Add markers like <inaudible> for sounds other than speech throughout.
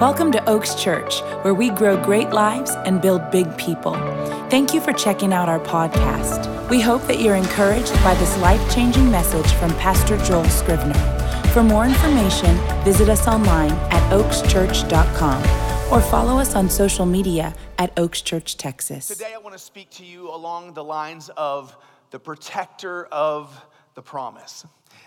Welcome to Oaks Church, where we grow great lives and build big people. Thank you for checking out our podcast. We hope that you're encouraged by this life changing message from Pastor Joel Scrivner. For more information, visit us online at oakschurch.com or follow us on social media at Oaks Church, Texas. Today, I want to speak to you along the lines of the protector of the promise.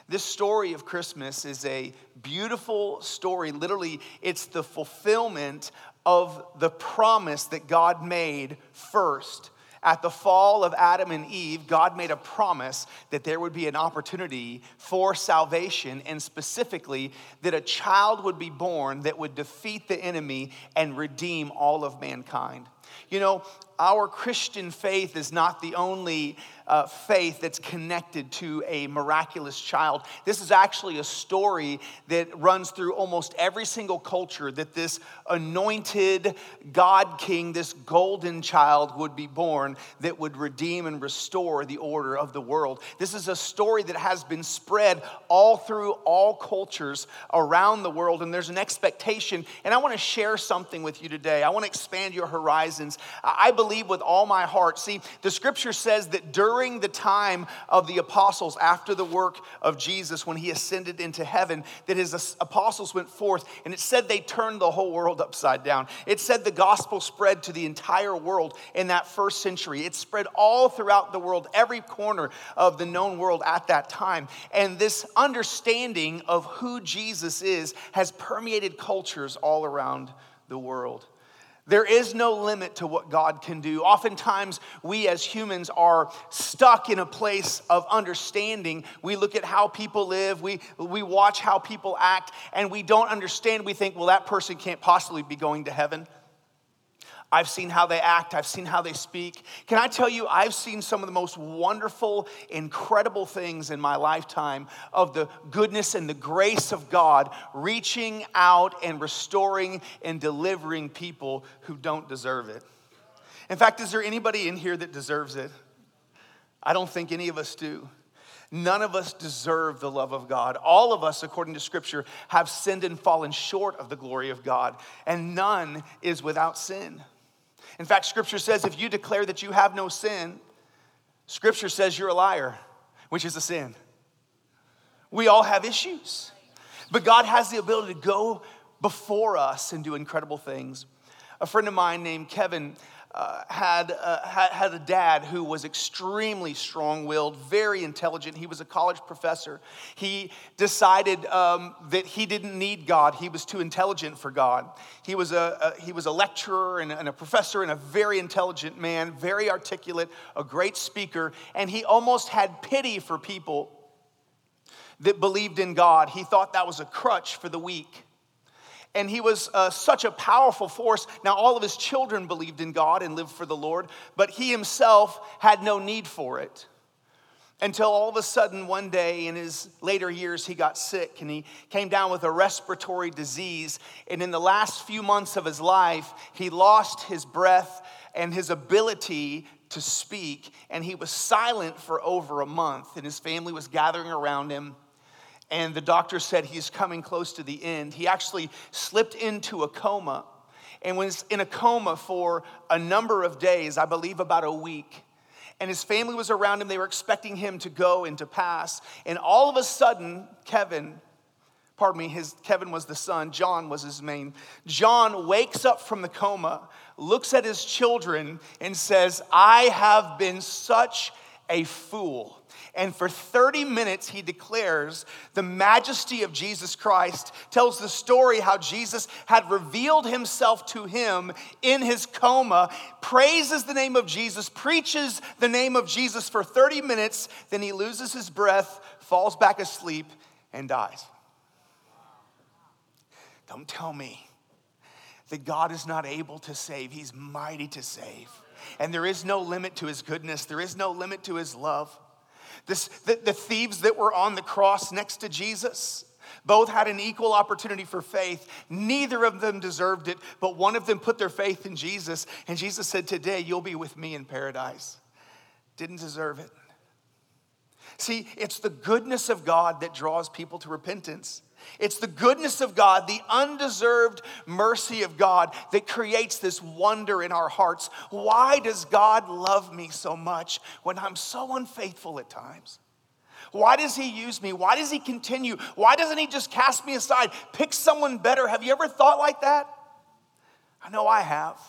This story of Christmas is a beautiful story. Literally, it's the fulfillment of the promise that God made first. At the fall of Adam and Eve, God made a promise that there would be an opportunity for salvation, and specifically that a child would be born that would defeat the enemy and redeem all of mankind. You know, our Christian faith is not the only uh, faith that's connected to a miraculous child. This is actually a story that runs through almost every single culture that this anointed God king, this golden child, would be born that would redeem and restore the order of the world. This is a story that has been spread all through all cultures around the world, and there's an expectation. And I want to share something with you today. I want to expand your horizons. I believe with all my heart. See, the scripture says that during during the time of the apostles, after the work of Jesus, when he ascended into heaven, that his apostles went forth, and it said they turned the whole world upside down. It said the gospel spread to the entire world in that first century. It spread all throughout the world, every corner of the known world at that time. And this understanding of who Jesus is has permeated cultures all around the world. There is no limit to what God can do. Oftentimes, we as humans are stuck in a place of understanding. We look at how people live, we, we watch how people act, and we don't understand. We think, well, that person can't possibly be going to heaven. I've seen how they act, I've seen how they speak. Can I tell you, I've seen some of the most wonderful, incredible things in my lifetime of the goodness and the grace of God reaching out and restoring and delivering people who don't deserve it. In fact, is there anybody in here that deserves it? I don't think any of us do. None of us deserve the love of God. All of us, according to Scripture, have sinned and fallen short of the glory of God, and none is without sin. In fact, Scripture says if you declare that you have no sin, Scripture says you're a liar, which is a sin. We all have issues, but God has the ability to go before us and do incredible things. A friend of mine named Kevin uh, had, uh, had a dad who was extremely strong willed, very intelligent. He was a college professor. He decided um, that he didn't need God, he was too intelligent for God. He was a, a he was a lecturer and, and a professor and a very intelligent man, very articulate, a great speaker, and he almost had pity for people that believed in God. He thought that was a crutch for the weak and he was uh, such a powerful force. Now, all of his children believed in God and lived for the Lord, but he himself had no need for it. Until all of a sudden, one day in his later years, he got sick and he came down with a respiratory disease. And in the last few months of his life, he lost his breath and his ability to speak. And he was silent for over a month, and his family was gathering around him and the doctor said he's coming close to the end. He actually slipped into a coma and was in a coma for a number of days, I believe about a week. And his family was around him. They were expecting him to go and to pass. And all of a sudden, Kevin, pardon me, his Kevin was the son, John was his main. John wakes up from the coma, looks at his children, and says, I have been such a fool. And for 30 minutes, he declares the majesty of Jesus Christ, tells the story how Jesus had revealed himself to him in his coma, praises the name of Jesus, preaches the name of Jesus for 30 minutes, then he loses his breath, falls back asleep, and dies. Don't tell me that God is not able to save, He's mighty to save. And there is no limit to His goodness, there is no limit to His love. This, the, the thieves that were on the cross next to Jesus, both had an equal opportunity for faith. Neither of them deserved it, but one of them put their faith in Jesus. And Jesus said, Today you'll be with me in paradise. Didn't deserve it. See, it's the goodness of God that draws people to repentance. It's the goodness of God, the undeserved mercy of God that creates this wonder in our hearts. Why does God love me so much when I'm so unfaithful at times? Why does he use me? Why does he continue? Why doesn't he just cast me aside? Pick someone better. Have you ever thought like that? I know I have.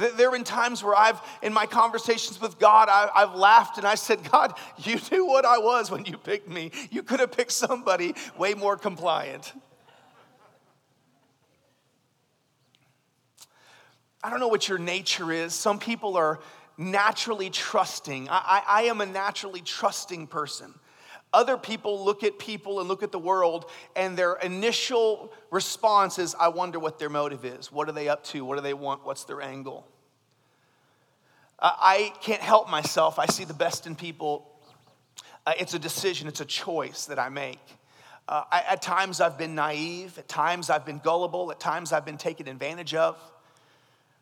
There have been times where I've, in my conversations with God, I, have laughed and I said, God, you knew what I was when you picked me. You could have picked somebody way more compliant. I don't know what your nature is. Some people are naturally trusting. I, I, I am a naturally trusting person. Other people look at people and look at the world, and their initial response is, I wonder what their motive is. What are they up to? What do they want? What's their angle? I can't help myself. I see the best in people. Uh, it's a decision, it's a choice that I make. Uh, I, at times I've been naive, at times I've been gullible, at times I've been taken advantage of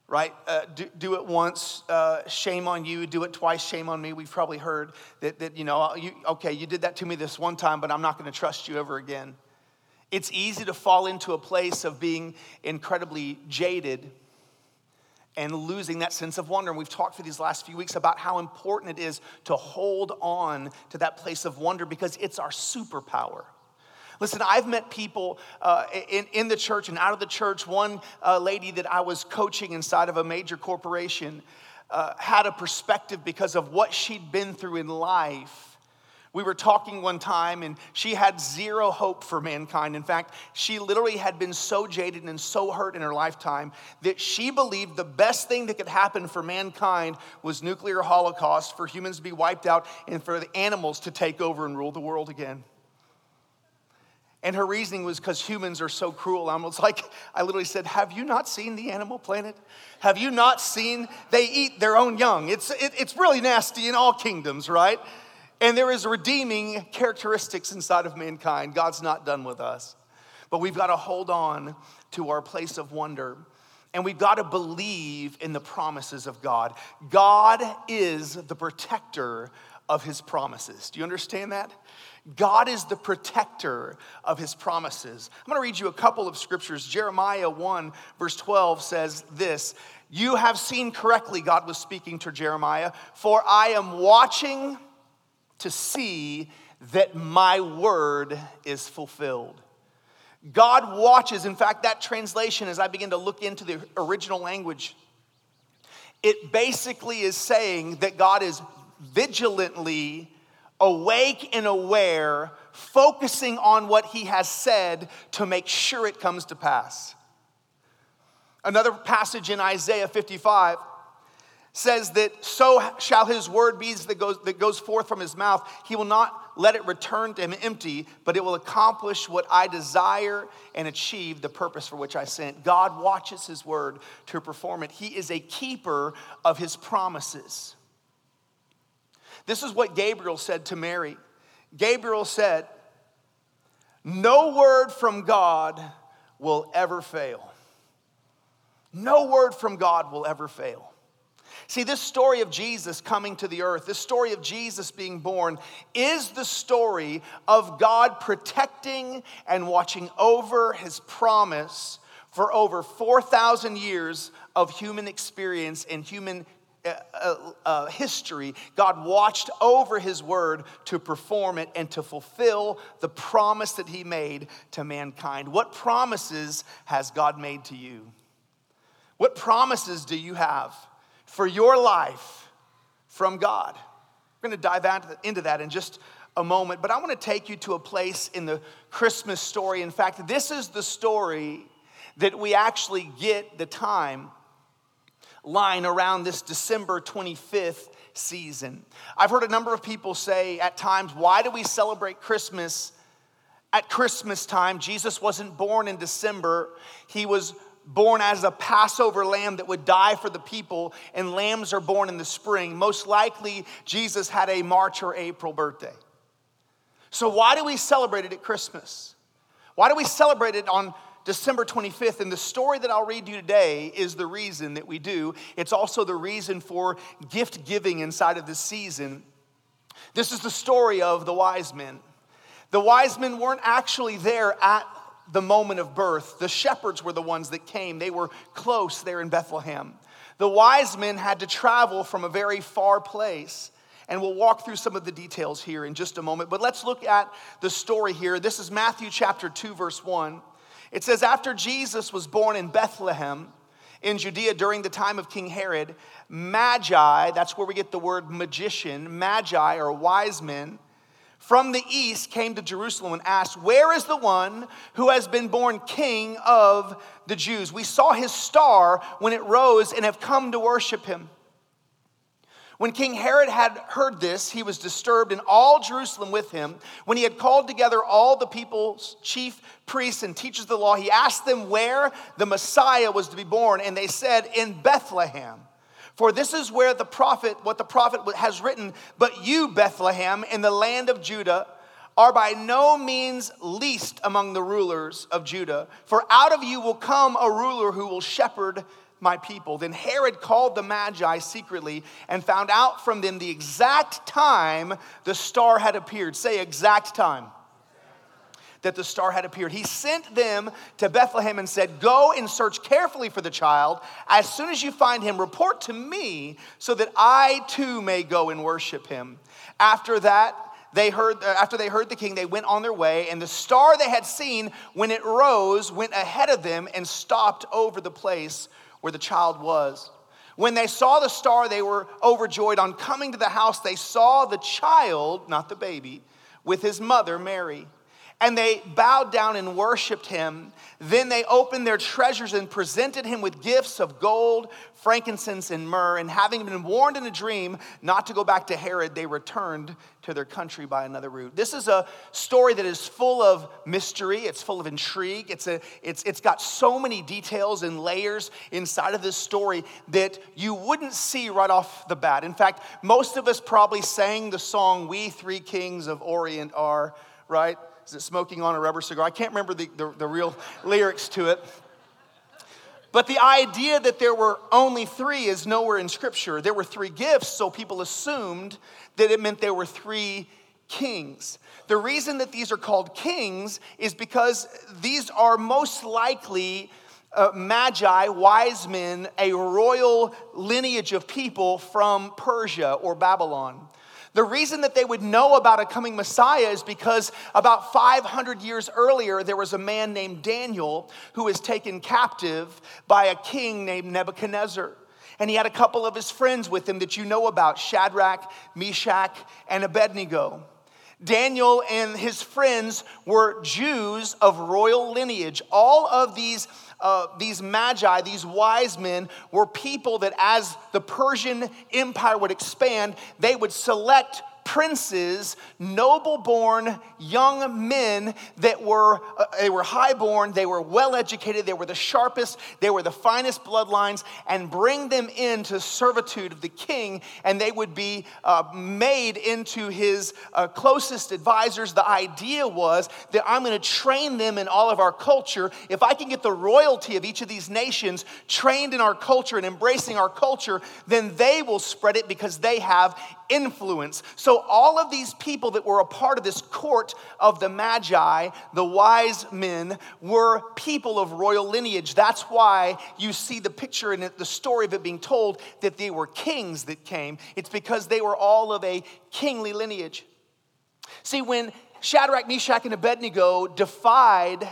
right? Uh, do, do, it once, uh, shame on you. Do it twice, shame on me. We've probably heard that, that you know, you, okay, you did that to me this one time, but I'm not going to trust you ever again. It's easy to fall into a place of being incredibly jaded and losing that sense of wonder. And we've talked for these last few weeks about how important it is to hold on to that place of wonder because it's our superpower. Listen, I've met people uh, in, in the church and out of the church. One uh, lady that I was coaching inside of a major corporation uh, had a perspective because of what she'd been through in life. We were talking one time, and she had zero hope for mankind. In fact, she literally had been so jaded and so hurt in her lifetime that she believed the best thing that could happen for mankind was nuclear holocaust, for humans to be wiped out, and for the animals to take over and rule the world again. And her reasoning was because humans are so cruel. I was like, I literally said, Have you not seen the animal planet? Have you not seen they eat their own young? It's, it, it's really nasty in all kingdoms, right? And there is redeeming characteristics inside of mankind. God's not done with us. But we've got to hold on to our place of wonder. And we've got to believe in the promises of God. God is the protector of his promises. Do you understand that? God is the protector of his promises. I'm going to read you a couple of scriptures. Jeremiah 1, verse 12 says this You have seen correctly, God was speaking to Jeremiah, for I am watching to see that my word is fulfilled. God watches. In fact, that translation, as I begin to look into the original language, it basically is saying that God is vigilantly awake and aware, focusing on what he has said to make sure it comes to pass. Another passage in Isaiah 55 says that so shall his word be that goes, that goes forth from his mouth. He will not let it return to him empty, but it will accomplish what I desire and achieve the purpose for which I sent. God watches his word to perform it. He is a keeper of his promises. This is what Gabriel said to Mary. Gabriel said, No word from God will ever fail. No word from God will ever fail. See, this story of Jesus coming to the earth, this story of Jesus being born, is the story of God protecting and watching over his promise for over 4,000 years of human experience and human uh, uh, history, God watched over his word to perform it and to fulfill the promise that he made to mankind. What promises has God made to you? What promises do you have for your life from God? We're going to dive into that in just a moment, but I want to take you to a place in the Christmas story. In fact, this is the story that we actually get the time line around this December 25th season. I've heard a number of people say at times, why do we celebrate Christmas at Christmas time? Jesus wasn't born in December, he was born as a Passover lamb that would die for the people, and lambs are born in the spring. Most likely, Jesus had a March or April birthday. So, why do we celebrate it at Christmas? Why do we celebrate it on December 25th. And the story that I'll read you today is the reason that we do. It's also the reason for gift giving inside of this season. This is the story of the wise men. The wise men weren't actually there at the moment of birth. The shepherds were the ones that came. They were close there in Bethlehem. The wise men had to travel from a very far place. And we'll walk through some of the details here in just a moment. But let's look at the story here. This is Matthew chapter 2, verse 1. It says, After Jesus was born in Bethlehem in Judea during the time of King Herod, Magi, that's where we get the word magician, Magi or wise men, from the east came to Jerusalem and asked, Where is the one who has been born king of the Jews? We saw his star when it rose and have come to worship him. When King Herod had heard this, he was disturbed, and all Jerusalem with him. When he had called together all the people's chief priests and teachers of the law, he asked them where the Messiah was to be born, and they said, In Bethlehem. For this is where the prophet, what the prophet has written, but you, Bethlehem, in the land of Judah, are by no means least among the rulers of Judah. For out of you will come a ruler who will shepherd my people. Then Herod called the Magi secretly and found out from them the exact time the star had appeared. Say, exact time that the star had appeared. He sent them to Bethlehem and said, Go and search carefully for the child. As soon as you find him, report to me so that I too may go and worship him. After that, they heard uh, after they heard the king they went on their way and the star they had seen when it rose went ahead of them and stopped over the place where the child was. When they saw the star, they were overjoyed. On coming to the house, they saw the child, not the baby, with his mother, Mary. And they bowed down and worshiped him. Then they opened their treasures and presented him with gifts of gold, frankincense, and myrrh. And having been warned in a dream not to go back to Herod, they returned to their country by another route. This is a story that is full of mystery, it's full of intrigue. It's, a, it's, it's got so many details and layers inside of this story that you wouldn't see right off the bat. In fact, most of us probably sang the song, We Three Kings of Orient Are, right? Is it smoking on a rubber cigar? I can't remember the, the, the real lyrics to it. But the idea that there were only three is nowhere in Scripture. There were three gifts, so people assumed that it meant there were three kings. The reason that these are called kings is because these are most likely uh, magi, wise men, a royal lineage of people from Persia or Babylon. The reason that they would know about a coming Messiah is because about 500 years earlier, there was a man named Daniel who was taken captive by a king named Nebuchadnezzar. And he had a couple of his friends with him that you know about Shadrach, Meshach, and Abednego. Daniel and his friends were Jews of royal lineage. All of these uh, these magi, these wise men, were people that as the Persian Empire would expand, they would select princes, noble born young men that were, uh, they were high born, they were well educated, they were the sharpest, they were the finest bloodlines, and bring them into servitude of the king, and they would be uh, made into his uh, closest advisors. The idea was that I'm going to train them in all of our culture. If I can get the royalty of each of these nations trained in our culture and embracing our culture, then they will spread it because they have influence. So, all of these people that were a part of this court of the Magi, the wise men, were people of royal lineage. That's why you see the picture it, the story of it being told that they were kings that came. It's because they were all of a kingly lineage. See, when Shadrach, Meshach, and Abednego defied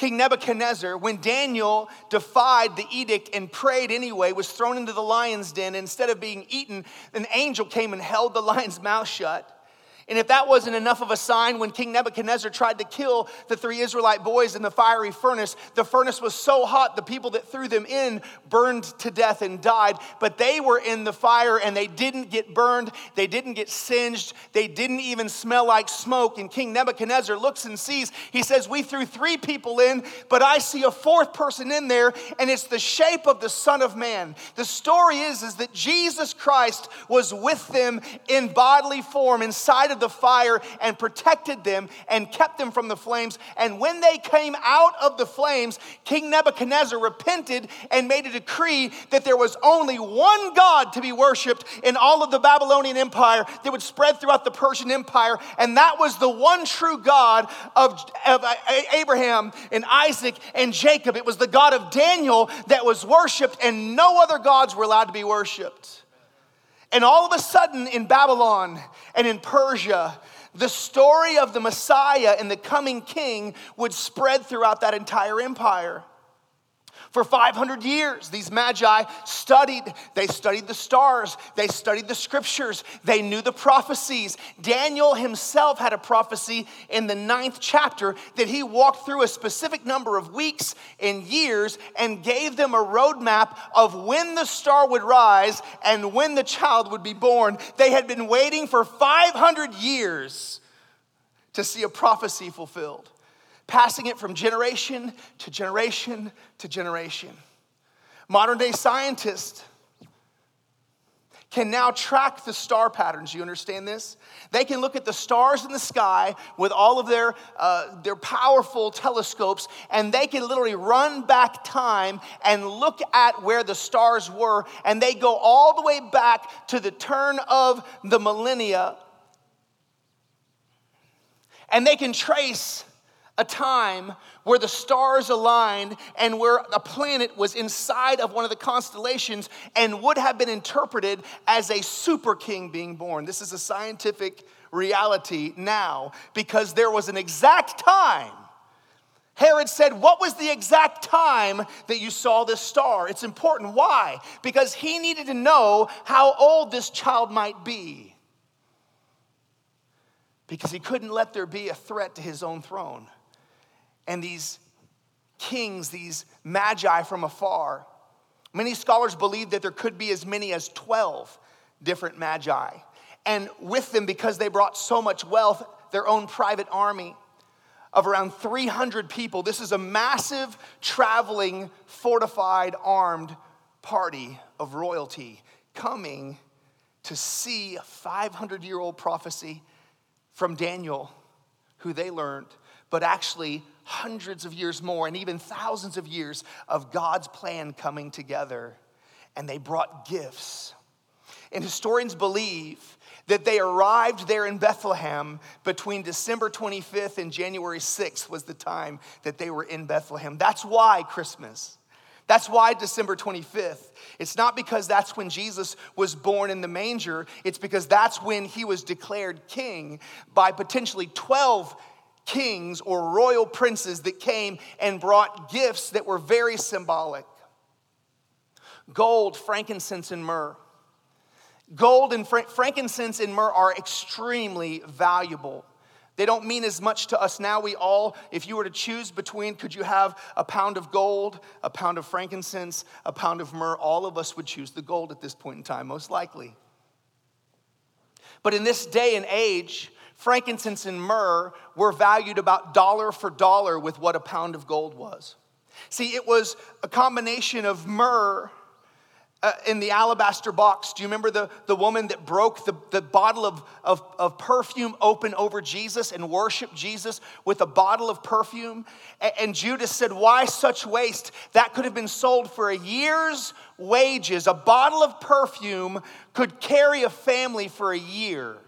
King Nebuchadnezzar, when Daniel defied the edict and prayed anyway, was thrown into the lion's den. Instead of being eaten, an angel came and held the lion's mouth shut. And if that wasn't enough of a sign, when King Nebuchadnezzar tried to kill the three Israelite boys in the fiery furnace, the furnace was so hot, the people that threw them in burned to death and died. But they were in the fire and they didn't get burned, they didn't get singed, they didn't even smell like smoke. And King Nebuchadnezzar looks and sees, he says, We threw three people in, but I see a fourth person in there, and it's the shape of the Son of Man. The story is, is that Jesus Christ was with them in bodily form inside of the fire and protected them and kept them from the flames. And when they came out of the flames, King Nebuchadnezzar repented and made a decree that there was only one God to be worshiped in all of the Babylonian Empire that would spread throughout the Persian Empire. And that was the one true God of, of uh, Abraham and Isaac and Jacob. It was the God of Daniel that was worshiped, and no other gods were allowed to be worshiped. And all of a sudden, in Babylon and in Persia, the story of the Messiah and the coming king would spread throughout that entire empire. For 500 years, these magi studied. They studied the stars. They studied the scriptures. They knew the prophecies. Daniel himself had a prophecy in the ninth chapter that he walked through a specific number of weeks and years and gave them a roadmap of when the star would rise and when the child would be born. They had been waiting for 500 years to see a prophecy fulfilled passing it from generation to generation to generation. Modern day scientists can now track the star patterns. You understand this? They can look at the stars in the sky with all of their, uh, their powerful telescopes, and they can literally run back time and look at where the stars were, and they go all the way back to the turn of the millennia. And they can trace a time where the stars aligned and where a planet was inside of one of the constellations and would have been interpreted as a super king being born. This is a scientific reality now because there was an exact time. Herod said, What was the exact time that you saw this star? It's important. Why? Because he needed to know how old this child might be. Because he couldn't let there be a threat to his own throne and these kings, these magi from afar. Many scholars believe that there could be as many as 12 different magi. And with them, because they brought so much wealth, their own private army of around 300 people. This is a massive, traveling, fortified, armed party of royalty coming to see a 500 year old prophecy from Daniel, who they learned, but actually hundreds of years more and even thousands of years of God's plan coming together. And they brought gifts. And historians believe that they arrived there in Bethlehem between December 25th and January 6th was the time that they were in Bethlehem. That's why Christmas. That's why December 25th. It's not because that's when Jesus was born in the manger, it's because that's when he was declared king by potentially 12 kings or royal princes that came and brought gifts that were very symbolic gold, frankincense, and myrrh. Gold and fr- frankincense and myrrh are extremely valuable. They don't mean as much to us now. We all, if you were to choose between, could you have a pound of gold, a pound of frankincense, a pound of myrrh? All of us would choose the gold at this point in time, most likely. But in this day and age, frankincense and myrrh were valued about dollar for dollar with what a pound of gold was. See, it was a combination of myrrh uh, in the alabaster box. Do you remember the, the woman that broke the, the bottle of, of, of perfume open over Jesus and worshiped Jesus with a bottle of perfume? And, and Judas said, Why such waste? That could have been sold for a year's wages. A bottle of perfume could carry a family for a year.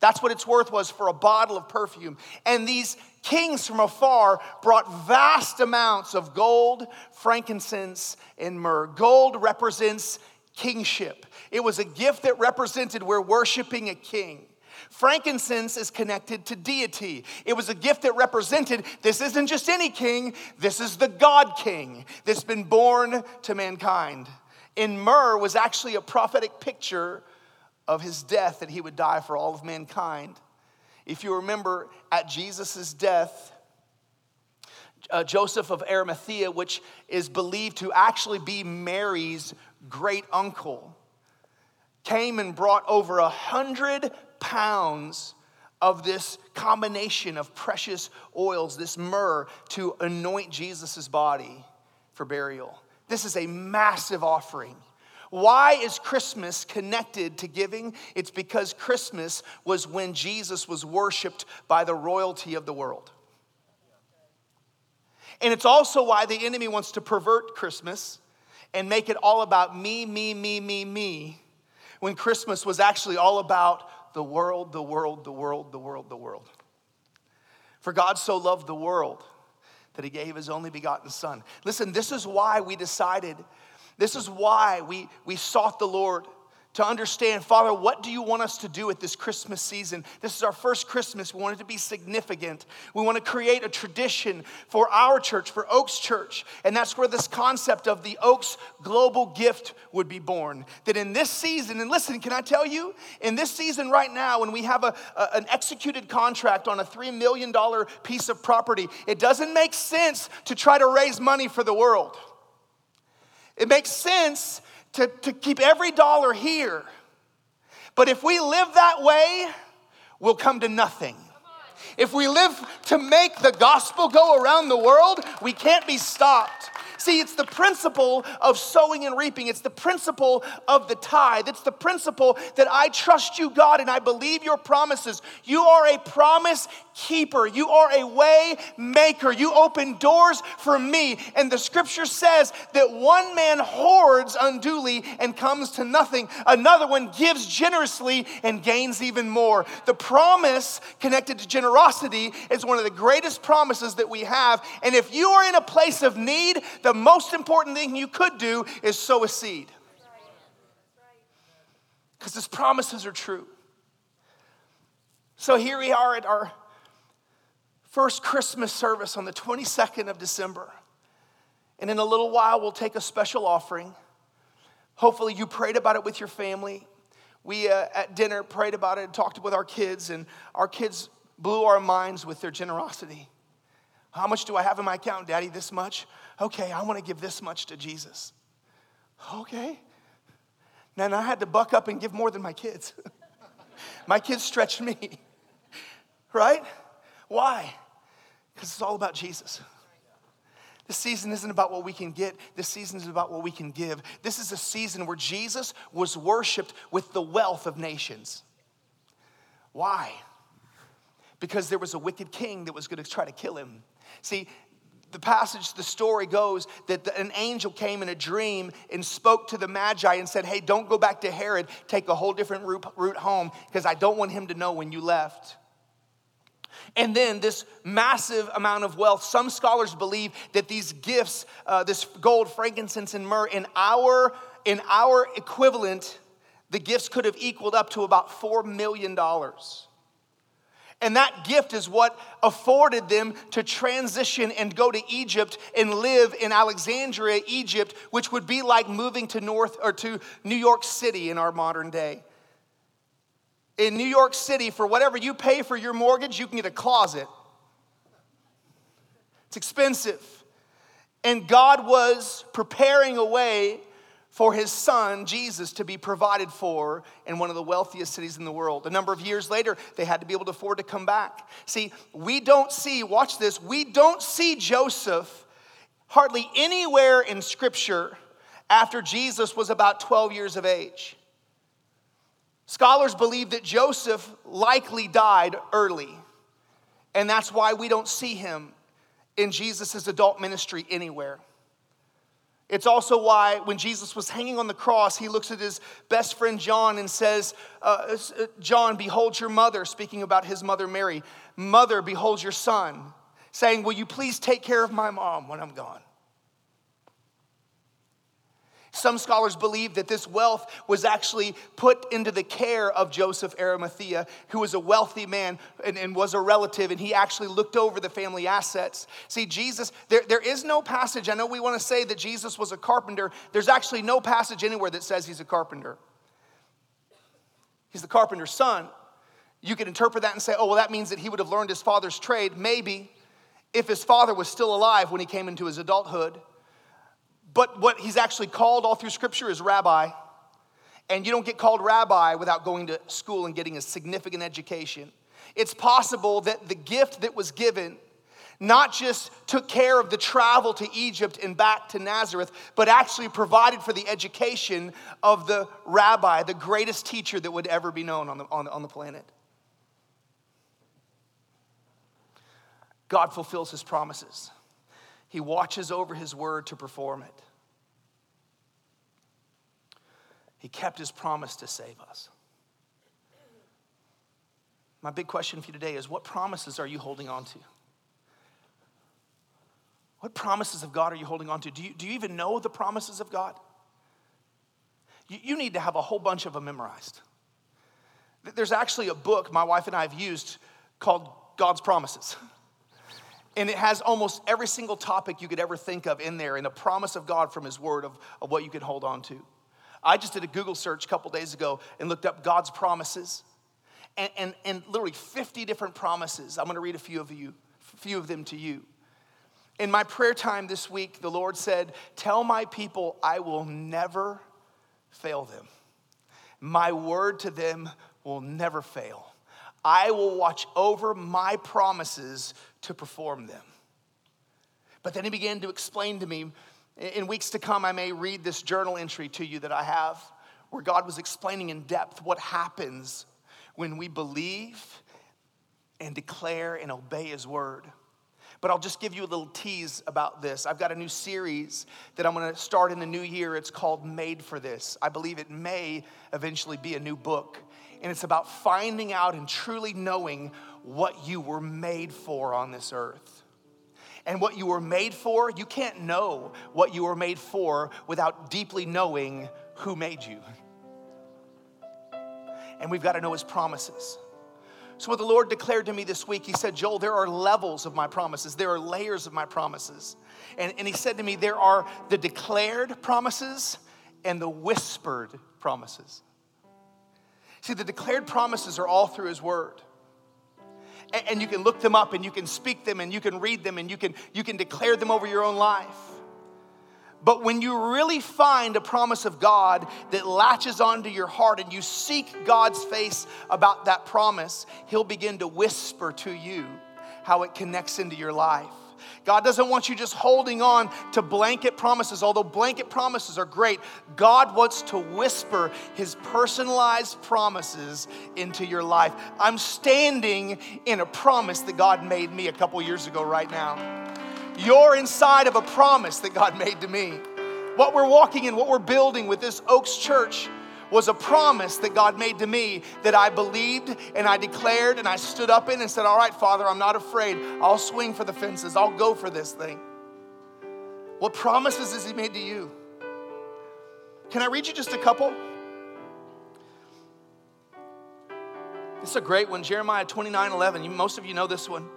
That's what its worth was for a bottle of perfume. And these kings from afar brought vast amounts of gold, frankincense, and myrrh. Gold represents kingship, it was a gift that represented we're worshiping a king. Frankincense is connected to deity. It was a gift that represented this isn't just any king, this is the God king that's been born to mankind. And myrrh was actually a prophetic picture of his death that he would die for all of mankind. If you remember, at Jesus' death, uh, Joseph of Arimathea, which is believed to actually be Mary's great uncle, came and brought over a hundred pounds of this combination of precious oils, this myrrh, to anoint Jesus' body for burial. This is a massive offering. Why is Christmas connected to giving? It's because Christmas was when Jesus was worshiped by the royalty of the world. And it's also why the enemy wants to pervert Christmas and make it all about me, me, me, me, me, when Christmas was actually all about the world, the world, the world, the world, the world. For God so loved the world that he gave his only begotten Son. Listen, this is why we decided, this is why we, we sought the Lord to understand, Father, what do you want us to do at this Christmas season? This is our first Christmas. We want it to be significant. We want to create a tradition for our church, for Oaks Church. And that's where this concept of the Oaks global gift would be born. That in this season, and listen, can I tell you, in this season right now, when we have a, a an executed contract on a $3 million piece of property, it doesn't make sense to try to raise money for the world. It makes sense to, to keep every dollar here. But if we live that way, we'll come to nothing. If we live to make the gospel go around the world, we can't be stopped. See, it's the principle of sowing and reaping. It's the principle of the tithe. It's the principle that I trust you, God, and I believe your promises. You are a promise keeper. You are a way maker. You open doors for me. And the scripture says that one man hoards unduly and comes to nothing, another one gives generously and gains even more. The promise connected to generosity is one of the greatest promises that we have. And if you are in a place of need, the most important thing you could do is sow a seed. Because his promises are true. So here we are at our first Christmas service on the 22nd of December. And in a little while, we'll take a special offering. Hopefully, you prayed about it with your family. We uh, at dinner prayed about it and talked with our kids, and our kids blew our minds with their generosity. How much do I have in my account, Daddy? This much? Okay, I want to give this much to Jesus. Okay. Then I had to buck up and give more than my kids. <laughs> my kids stretched me, <laughs> right? Why? Because it's all about Jesus. This season isn't about what we can get. This season is about what we can give. This is a season where Jesus was worshiped with the wealth of nations. Why? Because there was a wicked king that was going to try to kill him. See, the passage, the story goes that an angel came in a dream and spoke to the Magi and said, Hey, don't go back to Herod. Take a whole different route, route home because I don't want him to know when you left. And then this massive amount of wealth. Some scholars believe that these gifts, uh, this gold, frankincense, and myrrh, in our, in our equivalent, the gifts could have equaled up to about $4 million. And that gift is what afforded them to transition and go to Egypt and live in Alexandria, Egypt, which would be like moving to North or to New York City in our modern day. In New York City, for whatever you pay for your mortgage, you can get a closet. It's expensive. And God was preparing a way for his son, Jesus, to be provided for in one of the wealthiest cities in the world. A number of years later, they had to be able to afford to come back. See, we don't see, watch this, we don't see Joseph hardly anywhere in Scripture after Jesus was about 12 years of age. Scholars believe that Joseph likely died early, and that's why we don't see him in Jesus' adult ministry anywhere. It's also why when Jesus was hanging on the cross, he looks at his best friend John and says, uh, uh, John, behold your mother, speaking about his mother Mary. Mother, behold your son, saying, Will you please take care of my mom when I'm gone? Some scholars believe that this wealth was actually put into the care of Joseph Arimathea, who was a wealthy man and, and, was a relative, and he actually looked over the family assets. See, Jesus, there, there is no passage. I know we want to say that Jesus was a carpenter. There's actually no passage anywhere that says he's a carpenter. He's the carpenter's son. You could interpret that and say, oh, well, that means that he would have learned his father's trade. Maybe if his father was still alive when he came into his adulthood. But what he's actually called all through scripture is rabbi. And you don't get called rabbi without going to school and getting a significant education. It's possible that the gift that was given not just took care of the travel to Egypt and back to Nazareth, but actually provided for the education of the rabbi, the greatest teacher that would ever be known on the, on, on the planet. God fulfills his promises, he watches over his word to perform it. He kept his promise to save us. My big question for you today is what promises are you holding on to? What promises of God are you holding on to? Do you, do you even know the promises of God? You, you need to have a whole bunch of them memorized. There's actually a book my wife and I have used called God's Promises. <laughs> And it has almost every single topic you could ever think of in there, and the promise of God from His Word of, of what you can hold on to. I just did a Google search a couple days ago and looked up God's promises, and, and, and literally 50 different promises. I'm gonna read a few of you, a few of them to you. In my prayer time this week, the Lord said, Tell my people I will never fail them. My word to them will never fail. I will watch over my promises to perform them. But then he began to explain to me in weeks to come, I may read this journal entry to you that I have where God was explaining in depth what happens when we believe and declare and obey his word. But I'll just give you a little tease about this. I've got a new series that I'm gonna start in the new year. It's called Made for This. I believe it may eventually be a new book. And it's about finding out and truly knowing what you were made for on this earth. And what you were made for, you can't know what you were made for without deeply knowing who made you. And we've got to know his promises. So, what the Lord declared to me this week, He said, Joel, there are levels of my promises, there are layers of my promises. And, and He said to me, there are the declared promises and the whispered promises. See, the declared promises are all through His Word. And, and you can look them up and you can speak them and you can read them and you can, you can declare them over your own life. But when you really find a promise of God that latches onto your heart and you seek God's face about that promise, He'll begin to whisper to you how it connects into your life. God doesn't want you just holding on to blanket promises, although blanket promises are great. God wants to whisper His personalized promises into your life. I'm standing in a promise that God made me a couple years ago, right now. You're inside of a promise that God made to me. What we're walking in, what we're building with this Oaks Church was a promise that God made to me that I believed and I declared and I stood up in and said, All right, Father, I'm not afraid. I'll swing for the fences, I'll go for this thing. What promises has He made to you? Can I read you just a couple? This is a great one, Jeremiah 29 11. most of you know this one.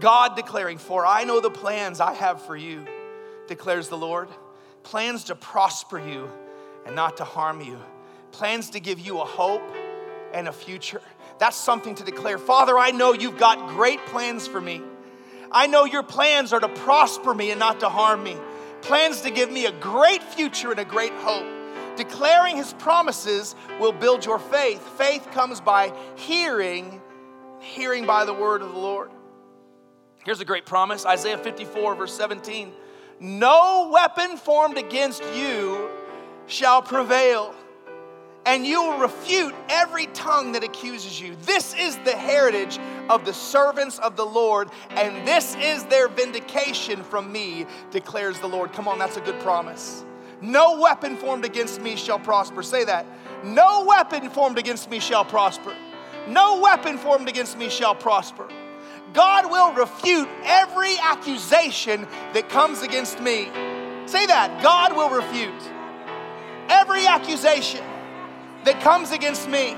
God declaring, For I know the plans I have for you, declares the Lord plans to prosper you and not to harm you, plans to give you a hope and a future. That's something to declare. Father, I know you've got great plans for me. I know your plans are to prosper me and not to harm me, plans to give me a great future and a great hope. Declaring his promises will build your faith. Faith comes by hearing, hearing by the word of the Lord. Here's a great promise Isaiah 54, verse 17. No weapon formed against you shall prevail, and you will refute every tongue that accuses you. This is the heritage of the servants of the Lord, and this is their vindication from me, declares the Lord. Come on, that's a good promise. No weapon formed against me shall prosper. Say that. No weapon formed against me shall prosper. No weapon formed against me shall prosper. God will refute every accusation that comes against me. Say that. God will refute every accusation that comes against me.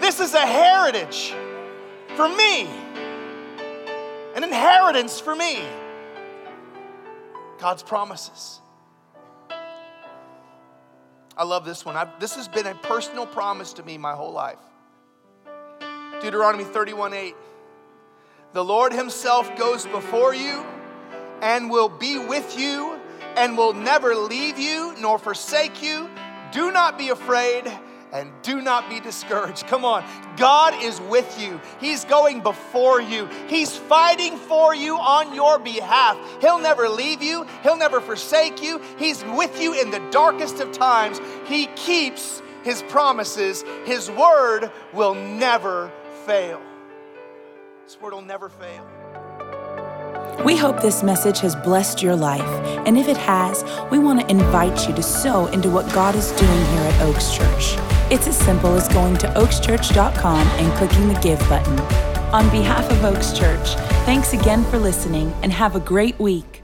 This is a heritage for me, an inheritance for me. God's promises. I love this one. I've, this has been a personal promise to me my whole life. Deuteronomy 31 8. The Lord Himself goes before you and will be with you and will never leave you nor forsake you. Do not be afraid and do not be discouraged. Come on. God is with you. He's going before you. He's fighting for you on your behalf. He'll never leave you. He'll never forsake you. He's with you in the darkest of times. He keeps his promises. His word will never fail. His word will never fail. We hope this message has blessed your life, and if it has, we want to invite you to sow into what God is doing here at Oaks Church. It's as simple as going to oakschurch.com and clicking the Give button. On behalf of Oaks Church, thanks again for listening and have a great week.